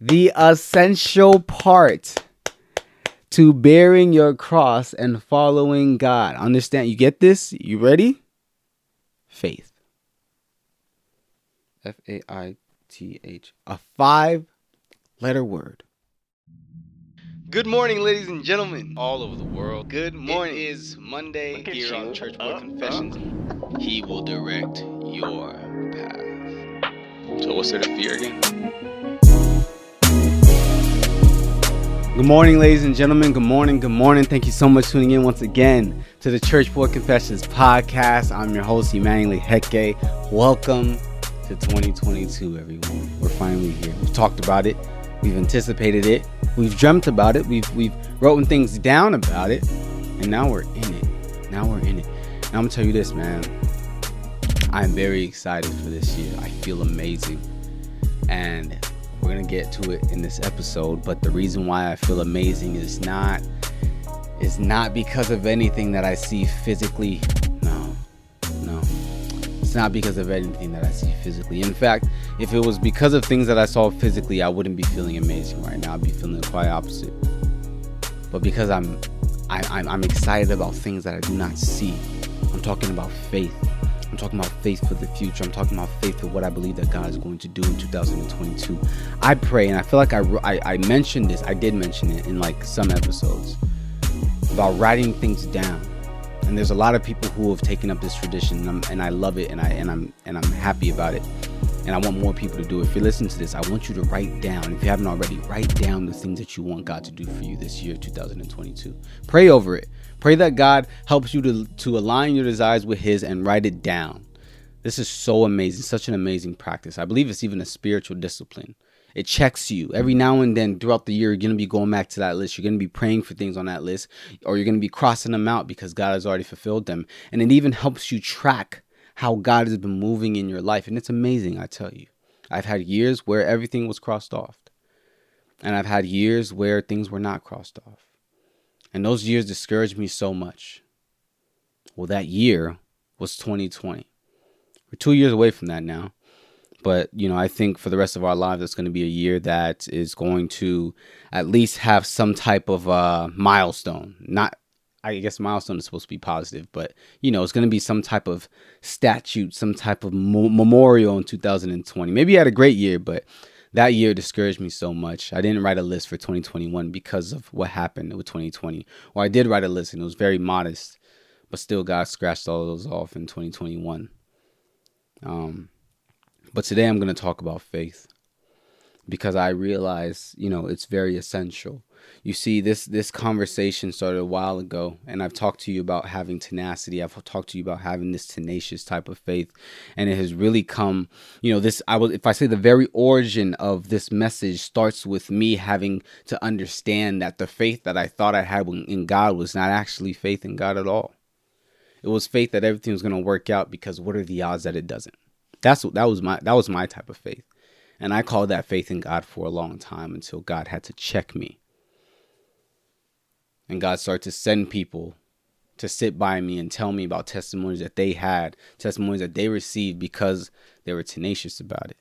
the essential part to bearing your cross and following God. Understand? You get this? You ready? Faith. F A I T H. A five letter word. Good morning, ladies and gentlemen, all over the world. Good morning. It is Monday Look at here on. Church Boy Uh, Confessions. He will direct your path. So, what's there to fear again? Good morning, ladies and gentlemen. Good morning. Good morning. Thank you so much for tuning in once again to the Church Boy Confessions podcast. I'm your host, Emmanuel Heke. Welcome to 2022, everyone. We're finally here. We've talked about it. We've anticipated it. We've dreamt about it. We've we've written things down about it, and now we're in it. Now we're in it. And I'm gonna tell you this, man. I'm very excited for this year. I feel amazing, and we're gonna get to it in this episode. But the reason why I feel amazing is not is not because of anything that I see physically. No, no. It's not because of anything that I see physically. In fact, if it was because of things that I saw physically, I wouldn't be feeling amazing right now. I'd be feeling quite opposite. But because I'm, I, I'm, I'm excited about things that I do not see. I'm talking about faith. I'm talking about faith for the future. I'm talking about faith for what I believe that God is going to do in 2022. I pray, and I feel like I, I, I mentioned this. I did mention it in like some episodes about writing things down and there's a lot of people who have taken up this tradition and, and I love it and I and I'm and I'm happy about it and I want more people to do it. If you're listening to this, I want you to write down. If you haven't already, write down the things that you want God to do for you this year, 2022. Pray over it. Pray that God helps you to to align your desires with His and write it down. This is so amazing, such an amazing practice. I believe it's even a spiritual discipline. It checks you every now and then throughout the year. You're going to be going back to that list. You're going to be praying for things on that list, or you're going to be crossing them out because God has already fulfilled them. And it even helps you track how God has been moving in your life. And it's amazing, I tell you. I've had years where everything was crossed off, and I've had years where things were not crossed off. And those years discouraged me so much. Well, that year was 2020. We're two years away from that now but you know i think for the rest of our lives it's going to be a year that is going to at least have some type of uh milestone not i guess milestone is supposed to be positive but you know it's going to be some type of statute some type of mo- memorial in 2020 maybe you had a great year but that year discouraged me so much. I didn't write a list for 2021 because of what happened with 2020 or i did write a list and it was very modest but still god scratched all those off in 2021 um but today I'm going to talk about faith because I realize, you know, it's very essential. You see, this this conversation started a while ago, and I've talked to you about having tenacity. I've talked to you about having this tenacious type of faith, and it has really come. You know, this I will if I say the very origin of this message starts with me having to understand that the faith that I thought I had in God was not actually faith in God at all. It was faith that everything was going to work out because what are the odds that it doesn't? That's what that was my that was my type of faith. And I called that faith in God for a long time until God had to check me. And God started to send people to sit by me and tell me about testimonies that they had, testimonies that they received because they were tenacious about it.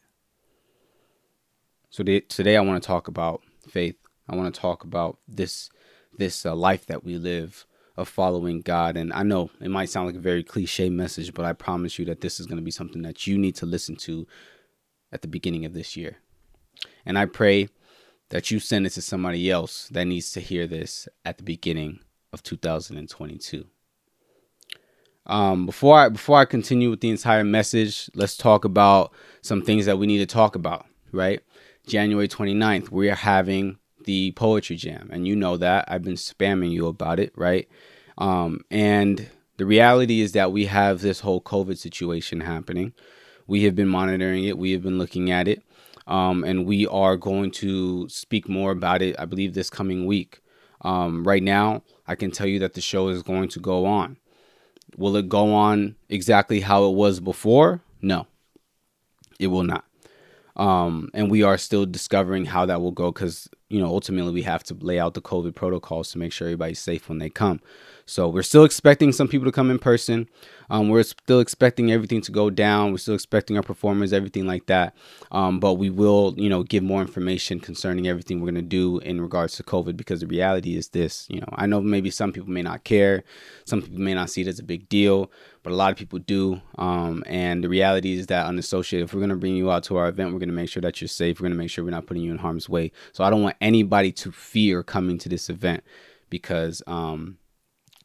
So they, today I want to talk about faith. I want to talk about this this uh, life that we live of following God. And I know it might sound like a very cliche message, but I promise you that this is going to be something that you need to listen to at the beginning of this year. And I pray that you send it to somebody else that needs to hear this at the beginning of 2022. Um, before I before I continue with the entire message, let's talk about some things that we need to talk about, right? January 29th, we are having the poetry jam, and you know that I've been spamming you about it, right? Um, and the reality is that we have this whole COVID situation happening. We have been monitoring it, we have been looking at it, um, and we are going to speak more about it, I believe, this coming week. Um, right now, I can tell you that the show is going to go on. Will it go on exactly how it was before? No, it will not. Um, and we are still discovering how that will go because you know ultimately we have to lay out the COVID protocols to make sure everybody's safe when they come. So we're still expecting some people to come in person. Um, we're still expecting everything to go down. We're still expecting our performers, everything like that. Um, but we will, you know, give more information concerning everything we're going to do in regards to COVID because the reality is this. You know, I know maybe some people may not care, some people may not see it as a big deal, but a lot of people do. Um, and the reality is that unassociated, if we're going to bring you out to our event, we're going to make sure that you're safe. We're going to make sure we're not putting you in harm's way. So I don't want anybody to fear coming to this event because um,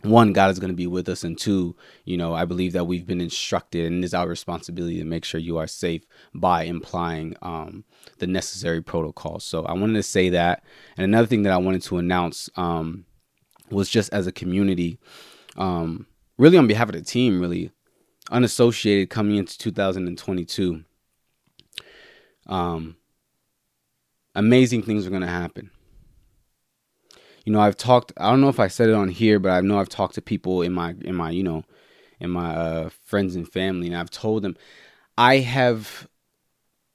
one, God is going to be with us, and two, you know, I believe that we've been instructed, and it is our responsibility to make sure you are safe by implying um, the necessary protocols. So I wanted to say that, and another thing that I wanted to announce um, was just as a community, um, really on behalf of the team, really unassociated coming into 2022. Um, amazing things are going to happen you know, I've talked. I don't know if I said it on here, but I know I've talked to people in my in my you know in my uh, friends and family, and I've told them I have.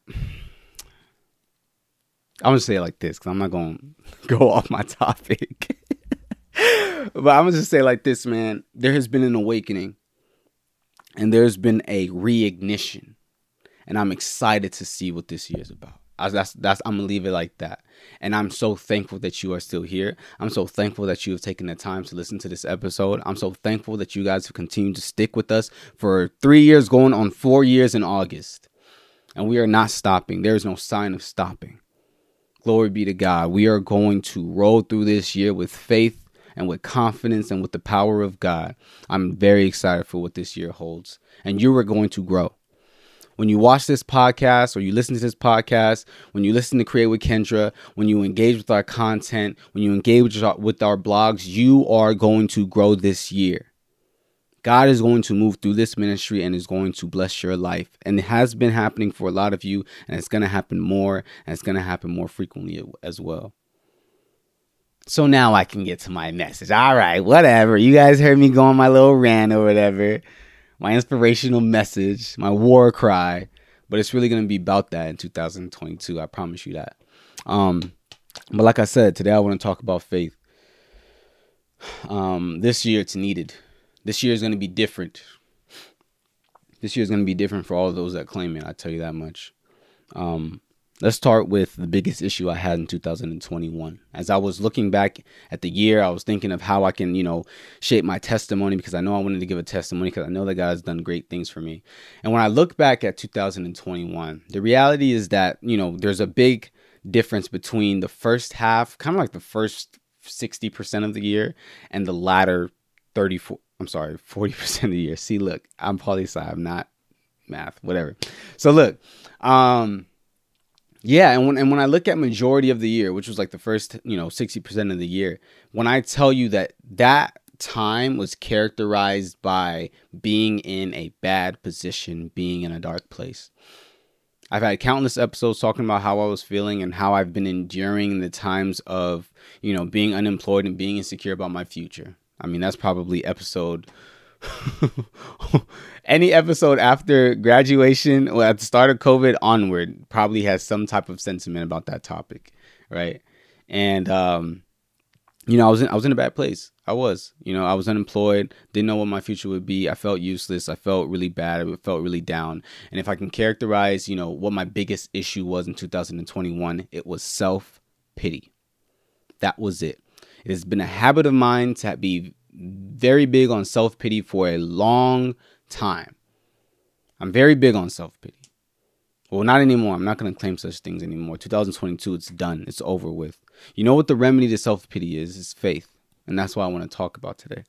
I'm gonna say it like this because I'm not gonna go off my topic. But I'm gonna just say like this, man. There has been an awakening, and there's been a reignition, and I'm excited to see what this year is about. I, that's that's I'm gonna leave it like that. And I'm so thankful that you are still here. I'm so thankful that you have taken the time to listen to this episode. I'm so thankful that you guys have continued to stick with us for three years, going on four years in August. And we are not stopping. There is no sign of stopping. Glory be to God. We are going to roll through this year with faith and with confidence and with the power of God. I'm very excited for what this year holds. And you are going to grow when you watch this podcast or you listen to this podcast, when you listen to Create with Kendra, when you engage with our content, when you engage with our blogs, you are going to grow this year. God is going to move through this ministry and is going to bless your life. And it has been happening for a lot of you, and it's going to happen more, and it's going to happen more frequently as well. So now I can get to my message. All right, whatever. You guys heard me go on my little rant or whatever my inspirational message, my war cry. But it's really going to be about that in 2022. I promise you that. Um, but like I said, today I want to talk about faith. Um, this year it's needed. This year is going to be different. This year is going to be different for all those that claim it. I tell you that much. Um, Let's start with the biggest issue I had in 2021. As I was looking back at the year, I was thinking of how I can, you know, shape my testimony because I know I wanted to give a testimony because I know that God has done great things for me. And when I look back at 2021, the reality is that, you know, there's a big difference between the first half, kind of like the first 60% of the year, and the latter 34, I'm sorry, 40% of the year. See, look, I'm poli sci, I'm not math, whatever. So look, um, yeah, and when and when I look at majority of the year, which was like the first, you know, 60% of the year, when I tell you that that time was characterized by being in a bad position, being in a dark place. I've had countless episodes talking about how I was feeling and how I've been enduring the times of, you know, being unemployed and being insecure about my future. I mean, that's probably episode any episode after graduation or at the start of COVID onward probably has some type of sentiment about that topic, right? And um, you know, I was in I was in a bad place. I was, you know, I was unemployed, didn't know what my future would be. I felt useless. I felt really bad. I felt really down. And if I can characterize, you know, what my biggest issue was in 2021, it was self pity. That was it. It has been a habit of mine to be very big on self pity for a long time. I'm very big on self pity. Well, not anymore. I'm not going to claim such things anymore. 2022, it's done. It's over with. You know what the remedy to self pity is? It's faith. And that's what I want to talk about today.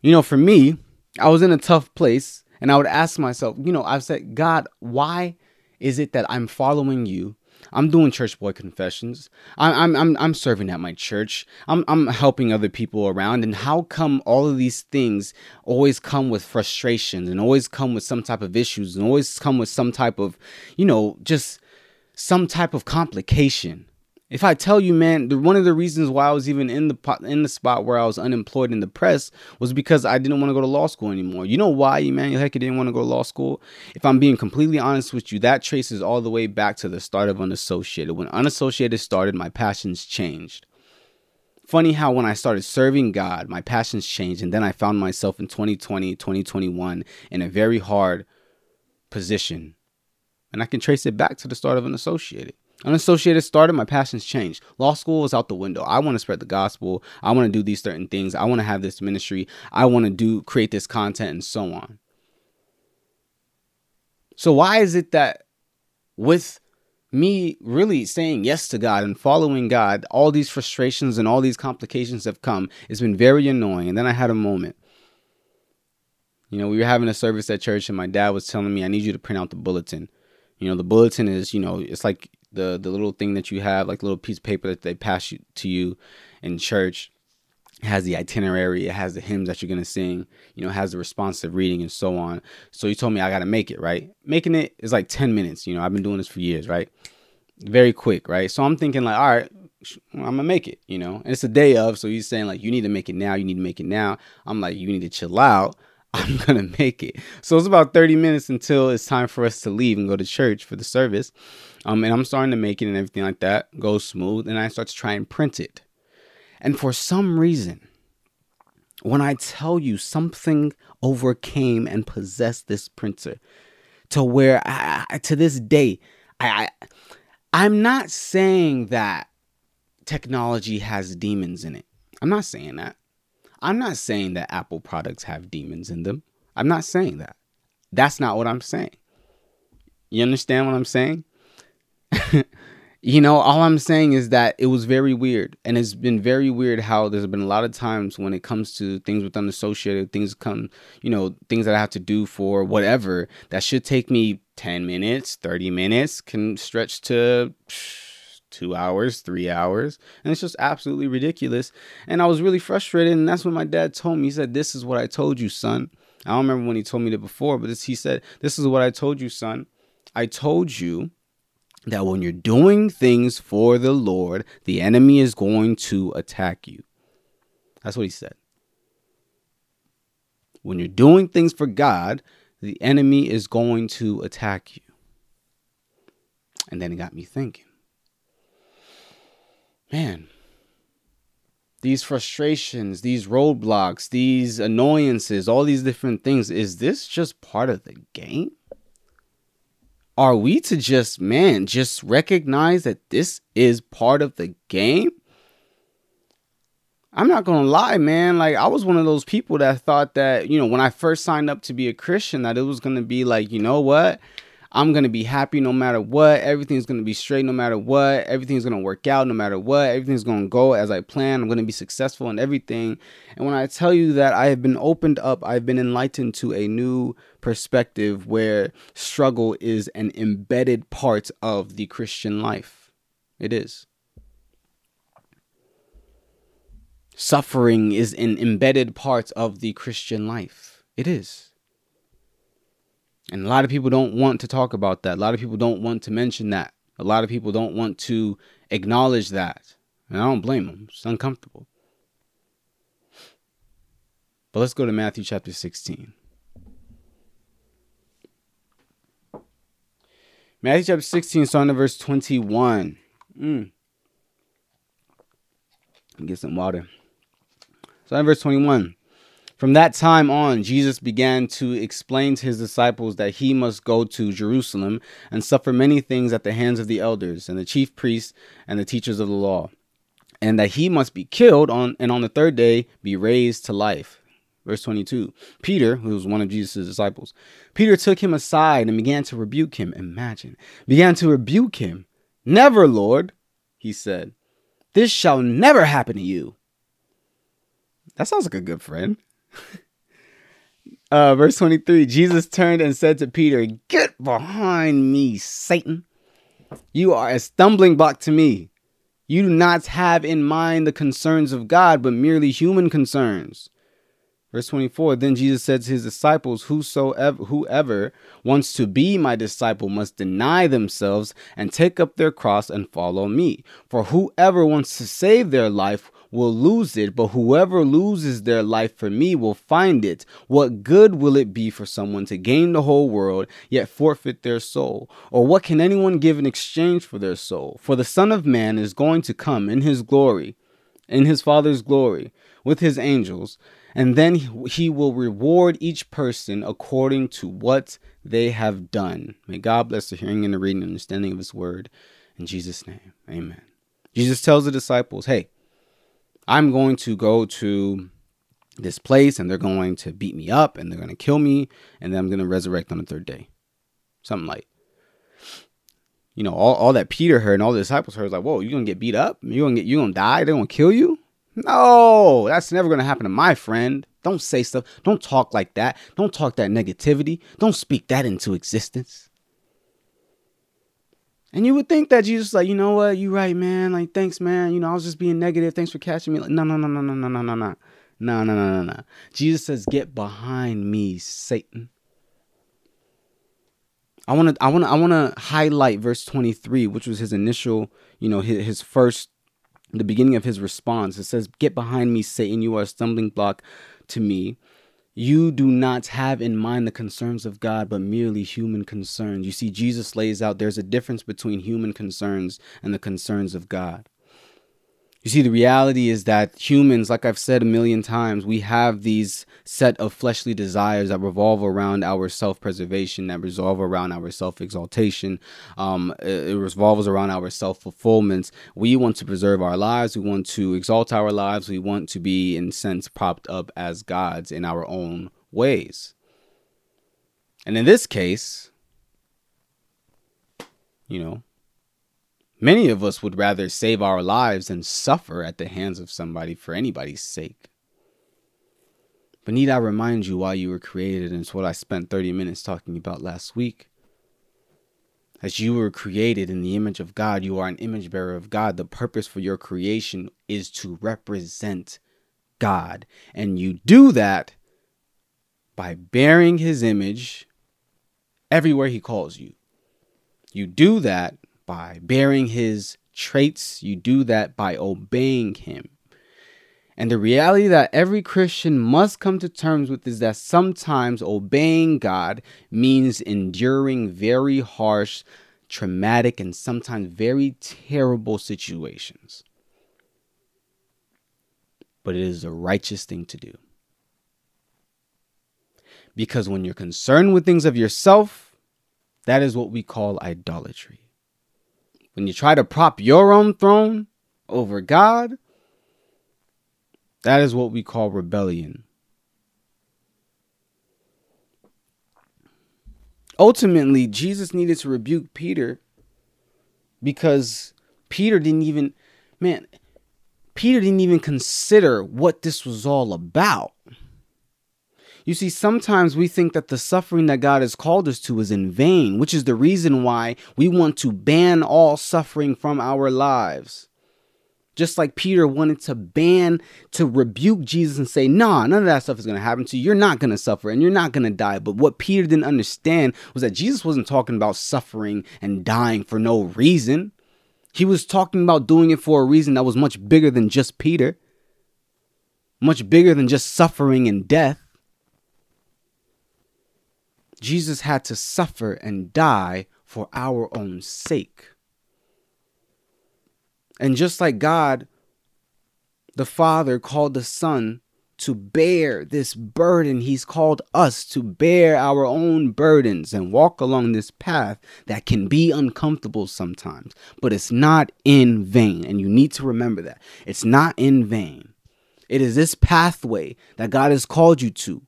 You know, for me, I was in a tough place and I would ask myself, you know, I've said, God, why is it that I'm following you I'm doing church boy confessions. I'm I'm I'm serving at my church. I'm I'm helping other people around. And how come all of these things always come with frustrations and always come with some type of issues and always come with some type of, you know, just some type of complication? If I tell you, man, the, one of the reasons why I was even in the in the spot where I was unemployed and depressed was because I didn't want to go to law school anymore. You know why Emmanuel Heck I didn't want to go to law school? If I'm being completely honest with you, that traces all the way back to the start of Unassociated. When Unassociated started, my passions changed. Funny how when I started serving God, my passions changed, and then I found myself in 2020, 2021 in a very hard position. And I can trace it back to the start of Unassociated. Unassociated started, my passions changed. Law school was out the window. I want to spread the gospel. I want to do these certain things. I want to have this ministry. I want to do create this content and so on. So why is it that with me really saying yes to God and following God, all these frustrations and all these complications have come. It's been very annoying. And then I had a moment. You know, we were having a service at church and my dad was telling me, I need you to print out the bulletin. You know, the bulletin is, you know, it's like the the little thing that you have, like little piece of paper that they pass you to you in church. It has the itinerary, it has the hymns that you're gonna sing, you know, has the responsive reading and so on. So he told me I gotta make it, right? Making it is like 10 minutes, you know, I've been doing this for years, right? Very quick, right? So I'm thinking like, all right, I'm gonna make it, you know. And it's a day of, so he's saying like you need to make it now, you need to make it now. I'm like, you need to chill out. I'm gonna make it. So it's about 30 minutes until it's time for us to leave and go to church for the service. Um, and I'm starting to make it and everything like that goes smooth. And I start to try and print it. And for some reason, when I tell you something overcame and possessed this printer to where I, to this day, I, I I'm not saying that technology has demons in it. I'm not saying that. I'm not saying that Apple products have demons in them. I'm not saying that. That's not what I'm saying. You understand what I'm saying? you know, all I'm saying is that it was very weird. And it's been very weird how there's been a lot of times when it comes to things with unassociated, things come, you know, things that I have to do for whatever that should take me 10 minutes, 30 minutes, can stretch to two hours, three hours. And it's just absolutely ridiculous. And I was really frustrated. And that's when my dad told me, he said, This is what I told you, son. I don't remember when he told me that before, but this, he said, This is what I told you, son. I told you that when you're doing things for the Lord, the enemy is going to attack you. That's what he said. When you're doing things for God, the enemy is going to attack you. And then it got me thinking man, these frustrations, these roadblocks, these annoyances, all these different things, is this just part of the game? Are we to just, man, just recognize that this is part of the game? I'm not gonna lie, man. Like I was one of those people that thought that, you know, when I first signed up to be a Christian, that it was gonna be like, you know what? I'm gonna be happy no matter what. Everything's gonna be straight no matter what. Everything's gonna work out no matter what. Everything's gonna go as I plan. I'm gonna be successful in everything. And when I tell you that I have been opened up, I've been enlightened to a new perspective where struggle is an embedded part of the Christian life. It is. Suffering is an embedded part of the Christian life. It is. And a lot of people don't want to talk about that. A lot of people don't want to mention that. A lot of people don't want to acknowledge that. And I don't blame them. It's uncomfortable. But let's go to Matthew chapter 16. Matthew chapter 16, starting at verse 21. Mm. Get some water. Starting at verse 21. From that time on, Jesus began to explain to his disciples that he must go to Jerusalem and suffer many things at the hands of the elders and the chief priests and the teachers of the law, and that he must be killed on and on the third day be raised to life. Verse 22. Peter, who was one of Jesus' disciples, Peter took him aside and began to rebuke him. Imagine, began to rebuke him. Never, Lord, he said, this shall never happen to you. That sounds like a good friend. Uh, verse 23 Jesus turned and said to Peter, Get behind me, Satan. You are a stumbling block to me. You do not have in mind the concerns of God, but merely human concerns. Verse 24 Then Jesus said to his disciples, Whosoever whoever wants to be my disciple must deny themselves and take up their cross and follow me. For whoever wants to save their life will lose it, but whoever loses their life for me will find it. What good will it be for someone to gain the whole world, yet forfeit their soul? Or what can anyone give in exchange for their soul? For the Son of Man is going to come in his glory, in his Father's glory, with his angels, and then he will reward each person according to what they have done. May God bless the hearing and the reading and understanding of his word. In Jesus' name, amen. Jesus tells the disciples, hey, I'm going to go to this place and they're going to beat me up and they're going to kill me and then I'm going to resurrect on the third day. Something like, you know, all, all that Peter heard and all the disciples heard was like, whoa, you're going to get beat up? You're going to get, you're going to die? They're going to kill you? No, that's never going to happen to my friend. Don't say stuff. Don't talk like that. Don't talk that negativity. Don't speak that into existence. And you would think that Jesus, like, you know what, you right, man. Like, thanks, man. You know, I was just being negative. Thanks for catching me. Like, no, no, no, no, no, no, no, no, no. No, no, no, no, no. Jesus says, get behind me, Satan. I want to I want to I want to highlight verse 23, which was his initial, you know, his, his first the beginning of his response. It says, "Get behind me, Satan. You are a stumbling block to me." You do not have in mind the concerns of God, but merely human concerns. You see, Jesus lays out there's a difference between human concerns and the concerns of God. You see, the reality is that humans, like I've said a million times, we have these set of fleshly desires that revolve around our self preservation, that revolve around our self exaltation, um, it, revolves around our self fulfillment. We want to preserve our lives, we want to exalt our lives, we want to be, in sense, propped up as gods in our own ways. And in this case, you know, Many of us would rather save our lives than suffer at the hands of somebody for anybody's sake. But need I remind you why you were created, and it's what I spent 30 minutes talking about last week. As you were created in the image of God, you are an image bearer of God. The purpose for your creation is to represent God. And you do that by bearing his image everywhere he calls you. You do that by bearing his traits, you do that by obeying him. And the reality that every Christian must come to terms with is that sometimes obeying God means enduring very harsh, traumatic, and sometimes very terrible situations. But it is the righteous thing to do. Because when you're concerned with things of yourself, that is what we call idolatry. When you try to prop your own throne over God, that is what we call rebellion. Ultimately, Jesus needed to rebuke Peter because Peter didn't even, man, Peter didn't even consider what this was all about. You see, sometimes we think that the suffering that God has called us to is in vain, which is the reason why we want to ban all suffering from our lives. Just like Peter wanted to ban, to rebuke Jesus and say, nah, none of that stuff is going to happen to you. You're not going to suffer and you're not going to die. But what Peter didn't understand was that Jesus wasn't talking about suffering and dying for no reason. He was talking about doing it for a reason that was much bigger than just Peter, much bigger than just suffering and death. Jesus had to suffer and die for our own sake. And just like God, the Father called the Son to bear this burden, He's called us to bear our own burdens and walk along this path that can be uncomfortable sometimes. But it's not in vain. And you need to remember that. It's not in vain. It is this pathway that God has called you to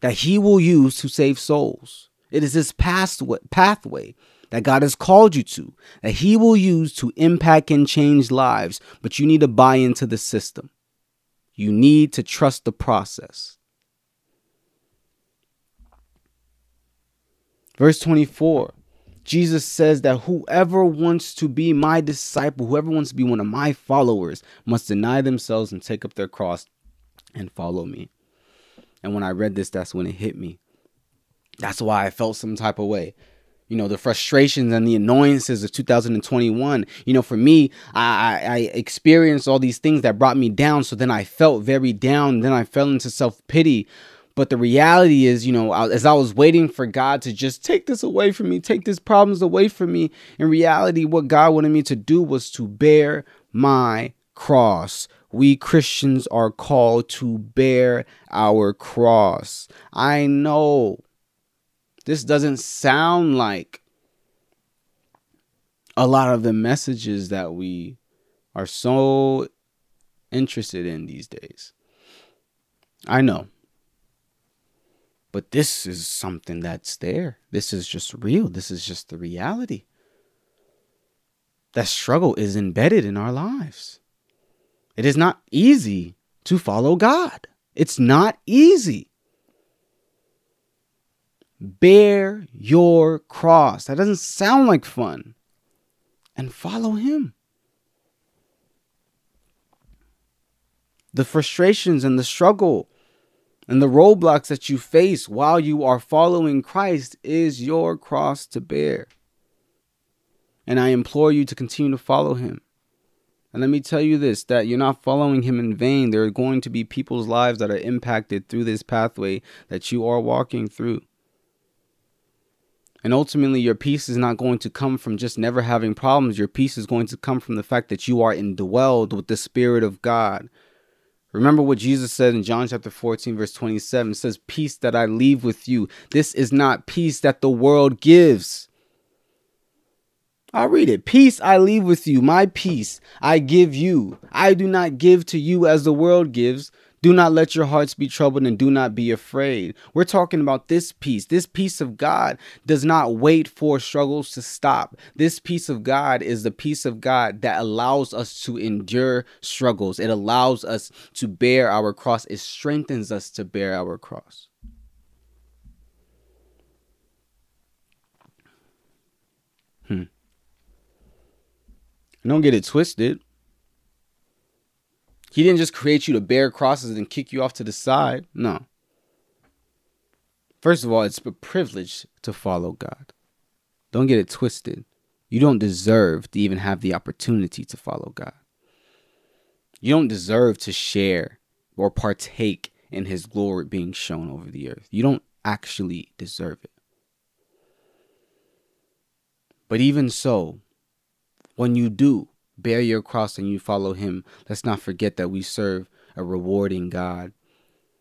that he will use to save souls. It is this pathway that God has called you to, that he will use to impact and change lives, but you need to buy into the system. You need to trust the process. Verse 24 Jesus says that whoever wants to be my disciple, whoever wants to be one of my followers, must deny themselves and take up their cross and follow me. And when I read this, that's when it hit me. That's why I felt some type of way. You know, the frustrations and the annoyances of 2021. You know, for me, I, I experienced all these things that brought me down. So then I felt very down. Then I fell into self pity. But the reality is, you know, as I was waiting for God to just take this away from me, take these problems away from me, in reality, what God wanted me to do was to bear my cross. We Christians are called to bear our cross. I know this doesn't sound like a lot of the messages that we are so interested in these days. I know. But this is something that's there. This is just real. This is just the reality. That struggle is embedded in our lives. It is not easy to follow God. It's not easy. Bear your cross. That doesn't sound like fun. And follow Him. The frustrations and the struggle and the roadblocks that you face while you are following Christ is your cross to bear. And I implore you to continue to follow him. And let me tell you this that you're not following him in vain. There are going to be people's lives that are impacted through this pathway that you are walking through. And ultimately, your peace is not going to come from just never having problems. Your peace is going to come from the fact that you are indwelled with the Spirit of God Remember what Jesus said in John chapter 14, verse 27 it says, Peace that I leave with you. This is not peace that the world gives. I'll read it. Peace I leave with you. My peace I give you. I do not give to you as the world gives. Do not let your hearts be troubled and do not be afraid. We're talking about this peace. This peace of God does not wait for struggles to stop. This peace of God is the peace of God that allows us to endure struggles. It allows us to bear our cross. It strengthens us to bear our cross. Hmm. Don't get it twisted. He didn't just create you to bear crosses and kick you off to the side. No. First of all, it's a privilege to follow God. Don't get it twisted. You don't deserve to even have the opportunity to follow God. You don't deserve to share or partake in his glory being shown over the earth. You don't actually deserve it. But even so, when you do, bear your cross and you follow him, let's not forget that we serve a rewarding God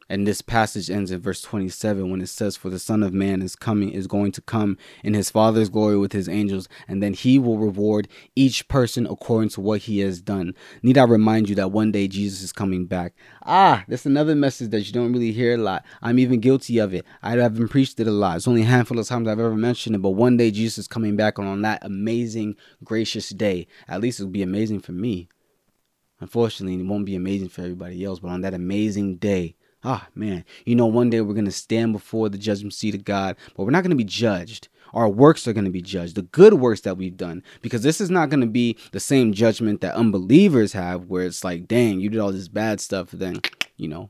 and this passage ends in verse 27 when it says, For the Son of Man is coming, is going to come in his Father's glory with his angels, and then he will reward each person according to what he has done. Need I remind you that one day Jesus is coming back? Ah, that's another message that you don't really hear a lot. I'm even guilty of it. I haven't preached it a lot. It's only a handful of times I've ever mentioned it, but one day Jesus is coming back, on that amazing, gracious day, at least it'll be amazing for me. Unfortunately, it won't be amazing for everybody else, but on that amazing day, ah, man, you know, one day we're going to stand before the judgment seat of God, but we're not going to be judged. Our works are going to be judged, the good works that we've done, because this is not going to be the same judgment that unbelievers have, where it's like, dang, you did all this bad stuff, then, you know,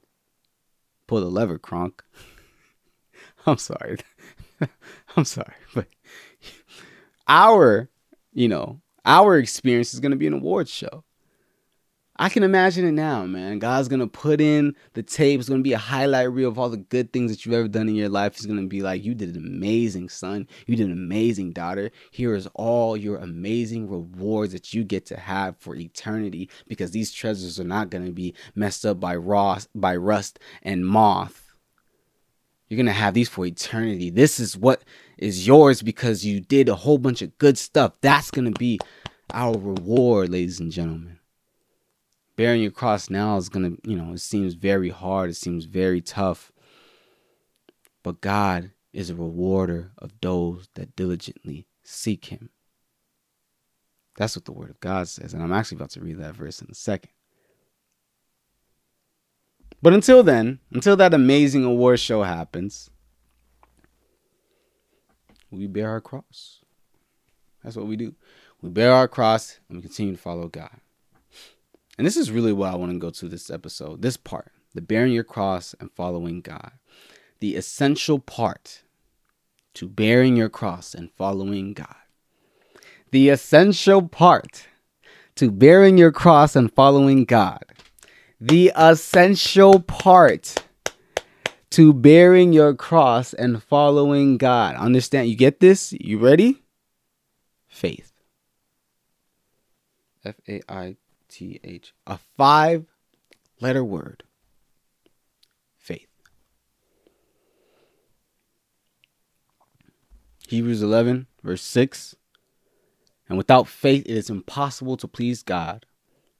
pull the lever, Kronk. I'm sorry. I'm sorry, but our, you know, our experience is going to be an awards show. I can imagine it now, man. God's gonna put in the tape. It's gonna be a highlight reel of all the good things that you've ever done in your life. He's gonna be like, You did an amazing, son. You did an amazing, daughter. Here is all your amazing rewards that you get to have for eternity because these treasures are not gonna be messed up by rust, by rust and moth. You're gonna have these for eternity. This is what is yours because you did a whole bunch of good stuff. That's gonna be our reward, ladies and gentlemen bearing your cross now is going to, you know, it seems very hard. It seems very tough. But God is a rewarder of those that diligently seek Him. That's what the Word of God says. And I'm actually about to read that verse in a second. But until then, until that amazing award show happens, we bear our cross. That's what we do. We bear our cross and we continue to follow God. And this is really what I want to go to this episode, this part, the bearing your cross and following God. The essential part to bearing your cross and following God. The essential part to bearing your cross and following God. The essential part to bearing your cross and following God. Understand? You get this? You ready? Faith. F A I T H. A five letter word. Faith. Hebrews 11, verse 6. And without faith, it is impossible to please God,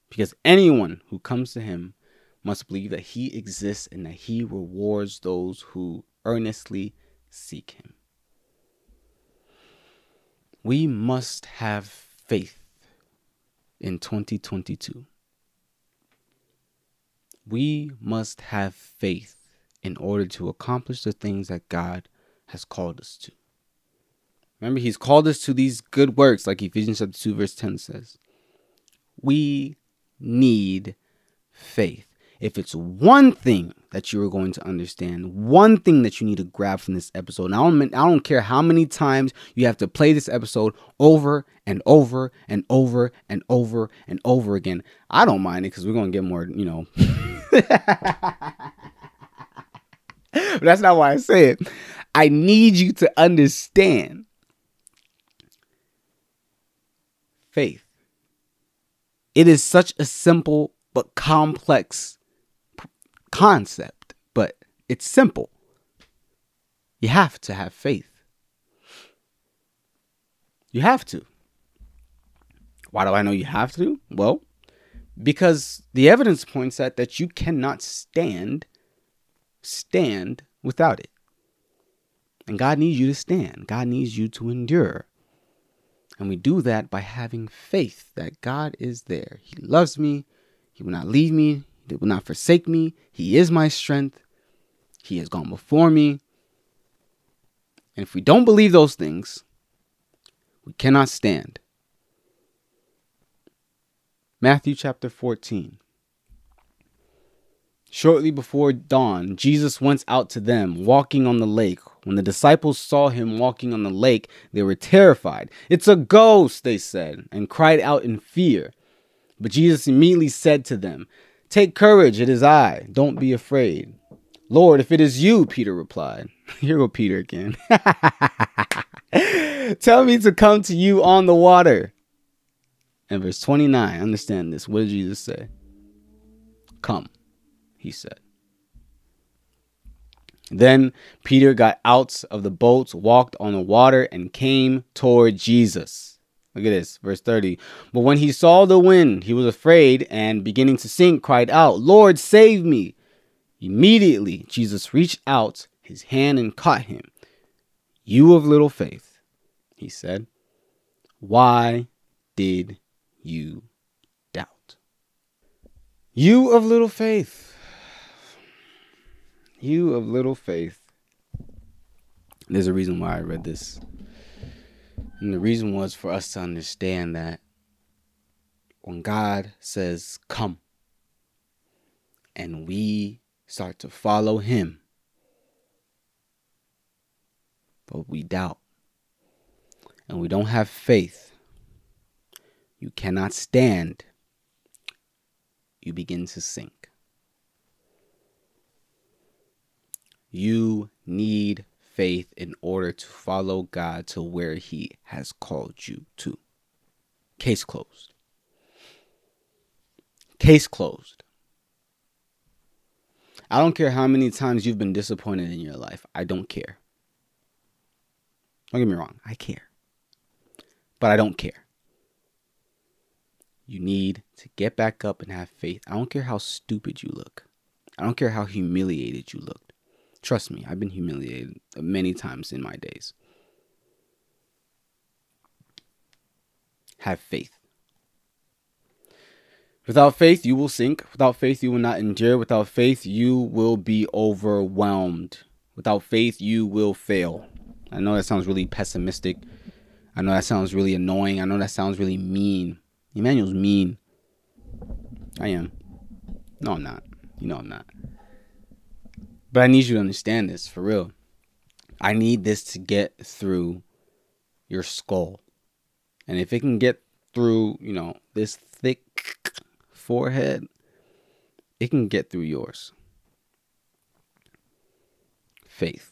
because anyone who comes to him must believe that he exists and that he rewards those who earnestly seek him. We must have faith in 2022. We must have faith in order to accomplish the things that God has called us to. Remember, He's called us to these good works, like Ephesians chapter 2, verse 10 says. We need faith. If it's one thing that you are going to understand, one thing that you need to grab from this episode, and I don't, I don't care how many times you have to play this episode over and over and over and over and over again. I don't mind it because we're going to get more, you know. but that's not why I say it. I need you to understand faith. It is such a simple but complex concept, but it's simple. You have to have faith. You have to. Why do I know you have to? Well, because the evidence points out that you cannot stand stand without it. And God needs you to stand. God needs you to endure. And we do that by having faith that God is there. He loves me. He will not leave me. He will not forsake me. He is my strength. He has gone before me. And if we don't believe those things, we cannot stand. Matthew chapter 14. Shortly before dawn, Jesus went out to them, walking on the lake. When the disciples saw him walking on the lake, they were terrified. It's a ghost, they said, and cried out in fear. But Jesus immediately said to them, Take courage, it is I. Don't be afraid. Lord, if it is you, Peter replied. Here go Peter again. Tell me to come to you on the water. And verse 29, understand this. What did Jesus say? Come, he said. Then Peter got out of the boat, walked on the water, and came toward Jesus. Look at this, verse 30. But when he saw the wind, he was afraid and beginning to sink, cried out, Lord, save me. Immediately, Jesus reached out his hand and caught him. You of little faith, he said, why did you doubt? You of little faith. You of little faith. There's a reason why I read this and the reason was for us to understand that when God says, Come, and we start to follow Him, but we doubt and we don't have faith, you cannot stand, you begin to sink. You need faith in order to follow God to where He has called you to. Case closed. Case closed. I don't care how many times you've been disappointed in your life. I don't care. Don't get me wrong. I care. But I don't care. You need to get back up and have faith. I don't care how stupid you look. I don't care how humiliated you look. Trust me, I've been humiliated many times in my days. Have faith. Without faith, you will sink. Without faith, you will not endure. Without faith, you will be overwhelmed. Without faith, you will fail. I know that sounds really pessimistic. I know that sounds really annoying. I know that sounds really mean. Emmanuel's mean. I am. No, I'm not. You know I'm not. But I need you to understand this for real. I need this to get through your skull. And if it can get through, you know, this thick forehead, it can get through yours. Faith.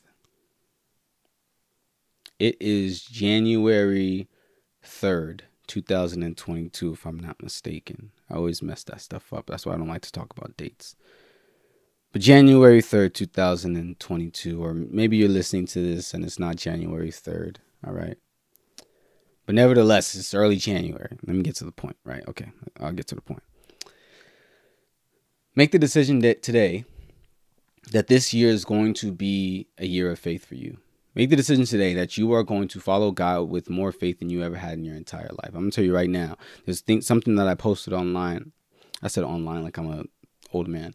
It is January 3rd, 2022, if I'm not mistaken. I always mess that stuff up. That's why I don't like to talk about dates. But January 3rd, 2022, or maybe you're listening to this and it's not January 3rd. All right. But nevertheless, it's early January. Let me get to the point, right? Okay, I'll get to the point. Make the decision that today that this year is going to be a year of faith for you. Make the decision today that you are going to follow God with more faith than you ever had in your entire life. I'm gonna tell you right now. There's th- something that I posted online. I said online like I'm a old man.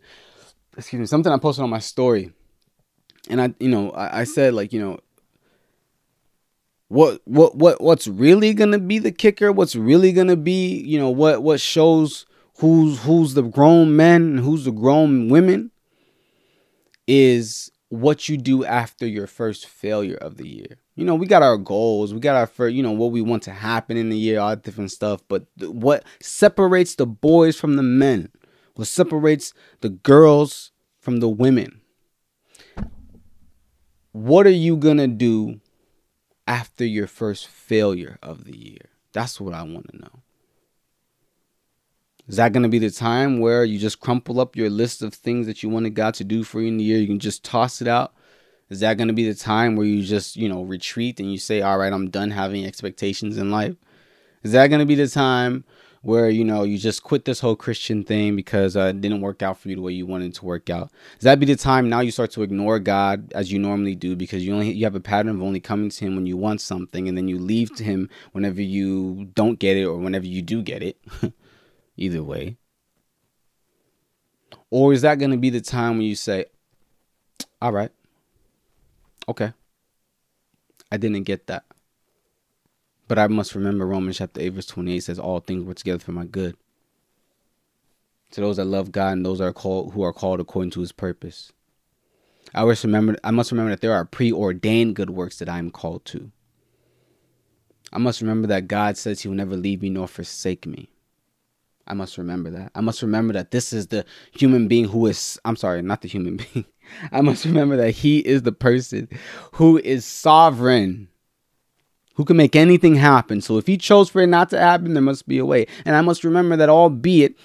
Excuse me. Something I posted on my story, and I, you know, I, I said like, you know, what what what what's really gonna be the kicker? What's really gonna be, you know, what what shows who's who's the grown men and who's the grown women is what you do after your first failure of the year. You know, we got our goals, we got our first, you know, what we want to happen in the year, all different stuff. But th- what separates the boys from the men, what separates the girls from the women, what are you gonna do after your first failure of the year? That's what I want to know. Is that going to be the time where you just crumple up your list of things that you wanted God to do for you in the year? You can just toss it out. Is that going to be the time where you just, you know, retreat and you say, all right, I'm done having expectations in life? Is that going to be the time where, you know, you just quit this whole Christian thing because uh, it didn't work out for you the way you wanted to work out? Does that be the time now you start to ignore God as you normally do because you only you have a pattern of only coming to him when you want something and then you leave to him whenever you don't get it or whenever you do get it? either way? Or is that going to be the time when you say, all right, okay, I didn't get that. But I must remember Romans chapter 8, verse 28 says, All things work together for my good. To those that love God and those that are called who are called according to his purpose. I must remember I must remember that there are preordained good works that I am called to. I must remember that God says he will never leave me nor forsake me. I must remember that. I must remember that this is the human being who is, I'm sorry, not the human being. I must remember that he is the person who is sovereign, who can make anything happen. So if he chose for it not to happen, there must be a way. And I must remember that, albeit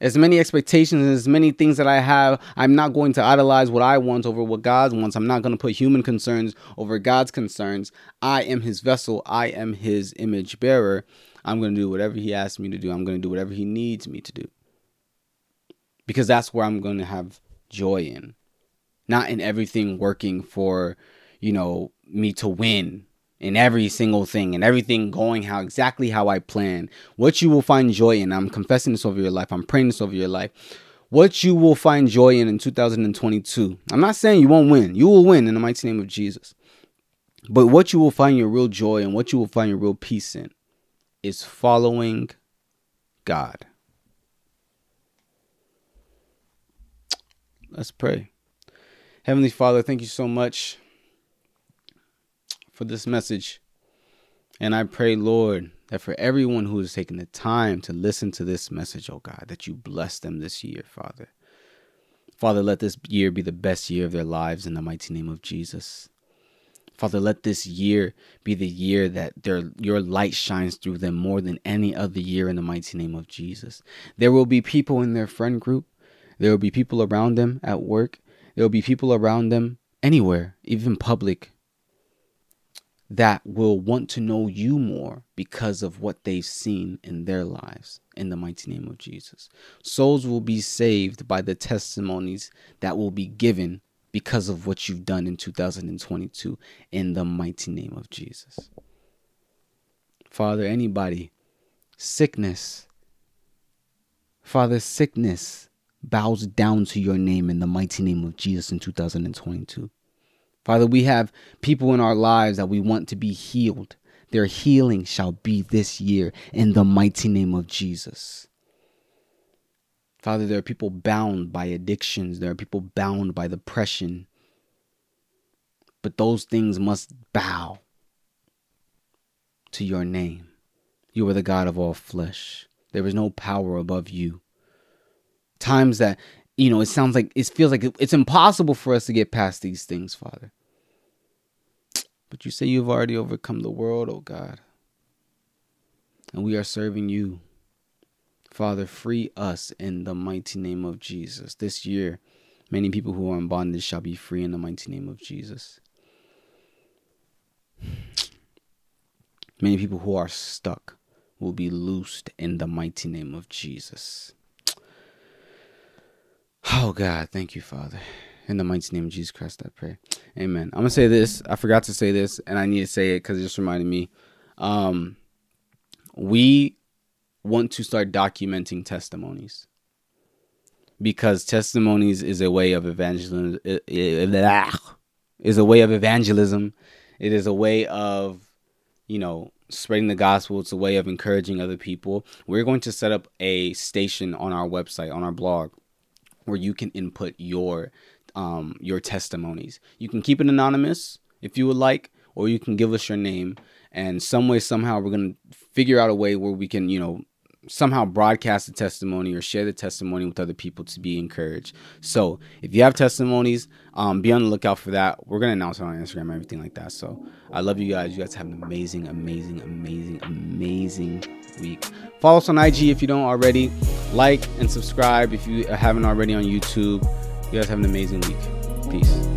as many expectations and as many things that I have, I'm not going to idolize what I want over what God wants. I'm not going to put human concerns over God's concerns. I am his vessel, I am his image bearer. I'm going to do whatever he asks me to do. I'm going to do whatever he needs me to do. Because that's where I'm going to have joy in. Not in everything working for, you know, me to win in every single thing and everything going how exactly how I plan. What you will find joy in. I'm confessing this over your life. I'm praying this over your life. What you will find joy in in 2022. I'm not saying you won't win. You will win in the mighty name of Jesus. But what you will find your real joy and what you will find your real peace in is following God. Let's pray. Heavenly Father, thank you so much for this message. And I pray, Lord, that for everyone who has taken the time to listen to this message, oh God, that you bless them this year, Father. Father, let this year be the best year of their lives in the mighty name of Jesus. Father, let this year be the year that their your light shines through them more than any other year in the mighty name of Jesus. There will be people in their friend group. There will be people around them at work. There will be people around them anywhere, even public, that will want to know you more because of what they've seen in their lives in the mighty name of Jesus. Souls will be saved by the testimonies that will be given because of what you've done in 2022 in the mighty name of Jesus. Father, anybody, sickness, Father, sickness bows down to your name in the mighty name of Jesus in 2022. Father, we have people in our lives that we want to be healed. Their healing shall be this year in the mighty name of Jesus. Father, there are people bound by addictions. There are people bound by depression. But those things must bow to your name. You are the God of all flesh. There is no power above you. Times that, you know, it sounds like it feels like it's impossible for us to get past these things, Father. But you say you've already overcome the world, oh God. And we are serving you. Father, free us in the mighty name of Jesus. This year, many people who are in bondage shall be free in the mighty name of Jesus. Many people who are stuck will be loosed in the mighty name of Jesus. Oh God, thank you, Father. In the mighty name of Jesus Christ, I pray. Amen. I'm gonna say this. I forgot to say this, and I need to say it because it just reminded me. Um, we want to start documenting testimonies because testimonies is a way of evangelism. Is a way of evangelism. It is a way of you know, spreading the gospel. It's a way of encouraging other people. We're going to set up a station on our website, on our blog, where you can input your um, your testimonies. You can keep it anonymous if you would like, or you can give us your name. And some way, somehow, we're gonna figure out a way where we can, you know, somehow broadcast the testimony or share the testimony with other people to be encouraged. So if you have testimonies, um, be on the lookout for that. We're gonna announce it on Instagram and everything like that. So I love you guys. You guys have an amazing, amazing, amazing, amazing week. Follow us on IG if you don't already. Like and subscribe if you haven't already on YouTube. You guys have an amazing week. Peace.